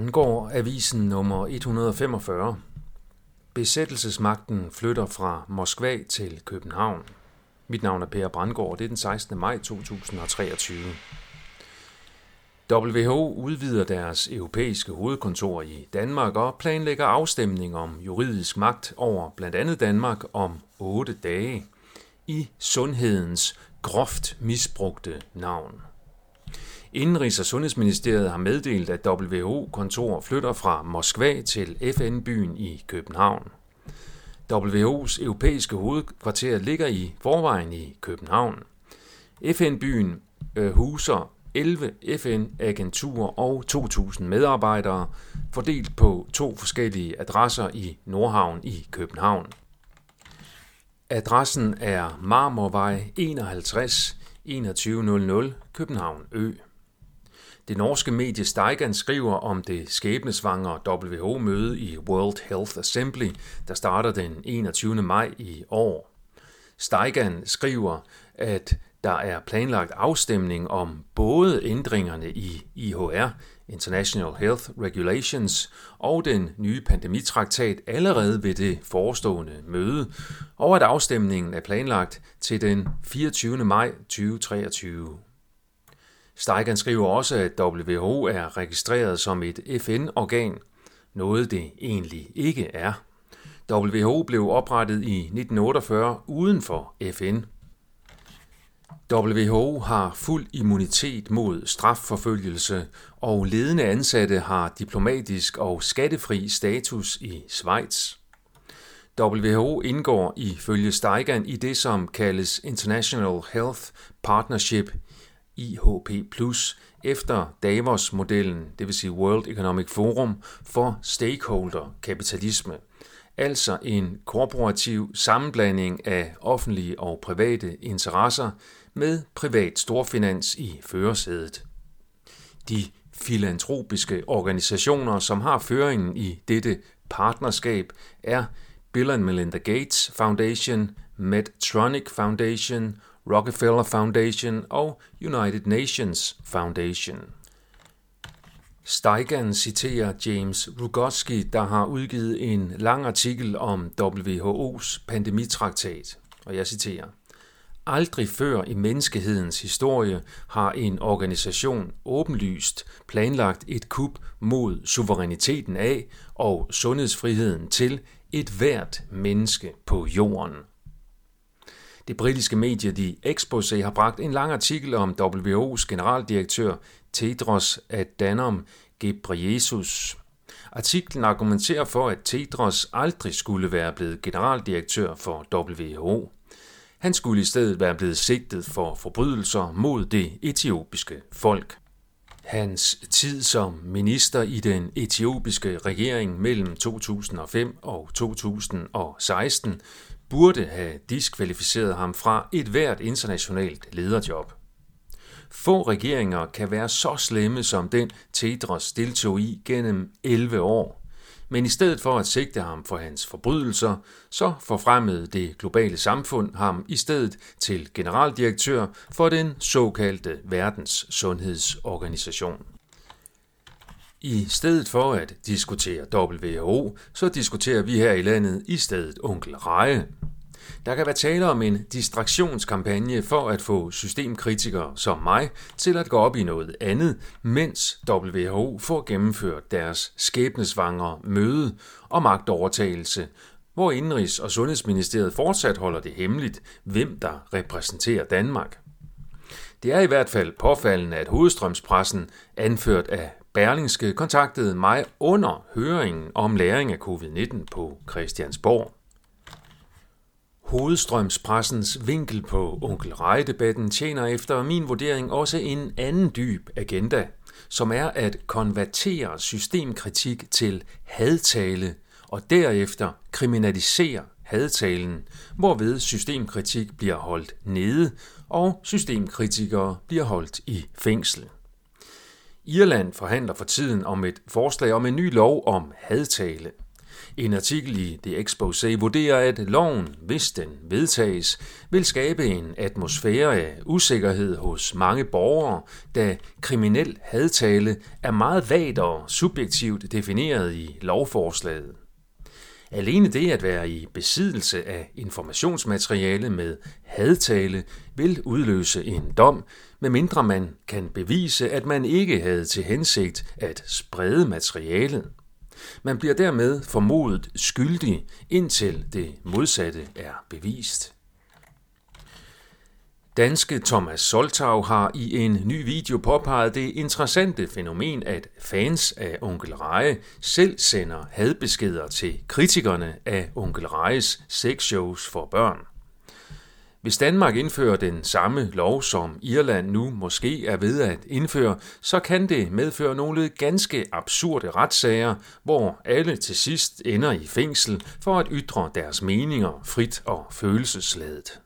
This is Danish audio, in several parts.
angår Avisen nummer 145. Besættelsesmagten flytter fra Moskva til København. Mit navn er Per Brandgård, det er den 16. maj 2023. WHO udvider deres europæiske hovedkontor i Danmark og planlægger afstemning om juridisk magt over blandt andet Danmark om 8 dage i sundhedens groft misbrugte navn. Indenrigs- og Sundhedsministeriet har meddelt, at WHO-kontor flytter fra Moskva til FN-byen i København. WHO's europæiske hovedkvarter ligger i forvejen i København. FN-byen øh, huser 11 FN-agenturer og 2.000 medarbejdere, fordelt på to forskellige adresser i Nordhavn i København. Adressen er Marmorvej 51 2100 København Ø. Det norske medie Steigan skriver om det skæbnesvangre WHO-møde i World Health Assembly, der starter den 21. maj i år. Steigan skriver, at der er planlagt afstemning om både ændringerne i IHR, International Health Regulations, og den nye pandemitraktat allerede ved det forestående møde, og at afstemningen er planlagt til den 24. maj 2023. Steigen skriver også, at WHO er registreret som et FN-organ, noget det egentlig ikke er. WHO blev oprettet i 1948 uden for FN. WHO har fuld immunitet mod strafforfølgelse, og ledende ansatte har diplomatisk og skattefri status i Schweiz. WHO indgår ifølge Steigan i det, som kaldes International Health Partnership IHP+, efter Davos-modellen, det vil sige World Economic Forum, for stakeholder-kapitalisme. Altså en korporativ sammenblanding af offentlige og private interesser med privat storfinans i førersædet. De filantropiske organisationer, som har føringen i dette partnerskab, er Bill and Melinda Gates Foundation, Medtronic Foundation Rockefeller Foundation og United Nations Foundation. Steigan citerer James Rugoski, der har udgivet en lang artikel om WHO's pandemitraktat, og jeg citerer. Aldrig før i menneskehedens historie har en organisation åbenlyst planlagt et kup mod suveræniteten af og sundhedsfriheden til et hvert menneske på jorden. Det britiske medie The Exposé har bragt en lang artikel om WHO's generaldirektør Tedros Adhanom Ghebreyesus. Artiklen argumenterer for, at Tedros aldrig skulle være blevet generaldirektør for WHO. Han skulle i stedet være blevet sigtet for forbrydelser mod det etiopiske folk. Hans tid som minister i den etiopiske regering mellem 2005 og 2016 burde have diskvalificeret ham fra et hvert internationalt lederjob. Få regeringer kan være så slemme som den Tedros deltog i gennem 11 år. Men i stedet for at sigte ham for hans forbrydelser, så forfremmede det globale samfund ham i stedet til generaldirektør for den såkaldte Verdens Sundhedsorganisation. I stedet for at diskutere WHO, så diskuterer vi her i landet i stedet onkel Reje. Der kan være tale om en distraktionskampagne for at få systemkritikere som mig til at gå op i noget andet, mens WHO får gennemført deres skæbnesvangre møde og magtovertagelse, hvor Indrigs- og Sundhedsministeriet fortsat holder det hemmeligt, hvem der repræsenterer Danmark. Det er i hvert fald påfaldende, at hovedstrømspressen, anført af Berlingske, kontaktede mig under høringen om læring af covid-19 på Christiansborg. Hovedstrømspressens vinkel på onkel Rej-debatten tjener efter min vurdering også en anden dyb agenda, som er at konvertere systemkritik til hadtale og derefter kriminalisere hadtalen, hvorved systemkritik bliver holdt nede og systemkritikere bliver holdt i fængsel. Irland forhandler for tiden om et forslag om en ny lov om hadtale – En artikel i The Exposé vurderer, at loven, hvis den vedtages, vil skabe en atmosfære af usikkerhed hos mange borgere, da kriminel hadtale er meget vagt og subjektivt defineret i lovforslaget. Alene det at være i besiddelse af informationsmateriale med hadtale vil udløse en dom, medmindre man kan bevise, at man ikke havde til hensigt at sprede materialet. Man bliver dermed formodet skyldig, indtil det modsatte er bevist. Danske Thomas Soltau har i en ny video påpeget det interessante fænomen, at fans af Onkel Reje selv sender hadbeskeder til kritikerne af Onkel Rejes sexshows for børn. Hvis Danmark indfører den samme lov, som Irland nu måske er ved at indføre, så kan det medføre nogle ganske absurde retssager, hvor alle til sidst ender i fængsel for at ytre deres meninger frit og følelsesladet.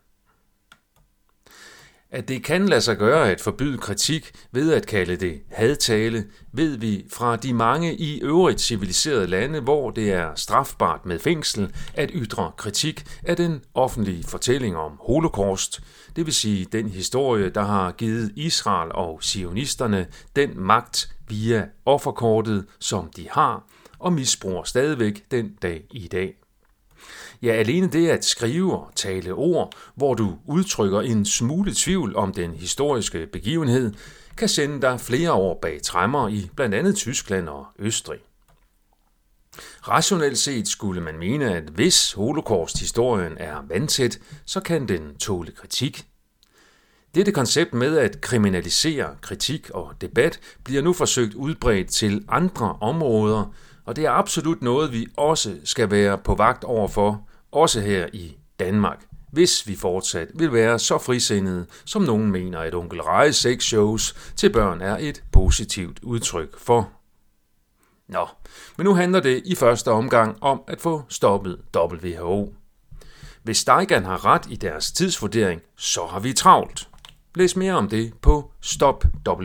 At det kan lade sig gøre at forbyde kritik ved at kalde det hadtale, ved vi fra de mange i øvrigt civiliserede lande, hvor det er strafbart med fængsel at ytre kritik af den offentlige fortælling om holocaust, det vil sige den historie, der har givet Israel og sionisterne den magt via offerkortet, som de har, og misbruger stadigvæk den dag i dag. Ja, alene det at skrive og tale ord, hvor du udtrykker en smule tvivl om den historiske begivenhed, kan sende dig flere år bag træmmer i blandt andet Tyskland og Østrig. Rationelt set skulle man mene, at hvis holocaust-historien er vandtæt, så kan den tåle kritik. Dette koncept med at kriminalisere kritik og debat bliver nu forsøgt udbredt til andre områder, og det er absolut noget, vi også skal være på vagt overfor, også her i Danmark, hvis vi fortsat vil være så frisindede, som nogen mener, at onkel Rejes sex shows til børn er et positivt udtryk for. Nå, men nu handler det i første omgang om at få stoppet WHO. Hvis Steigan har ret i deres tidsvurdering, så har vi travlt. Læs mere om det på stopwho.dk.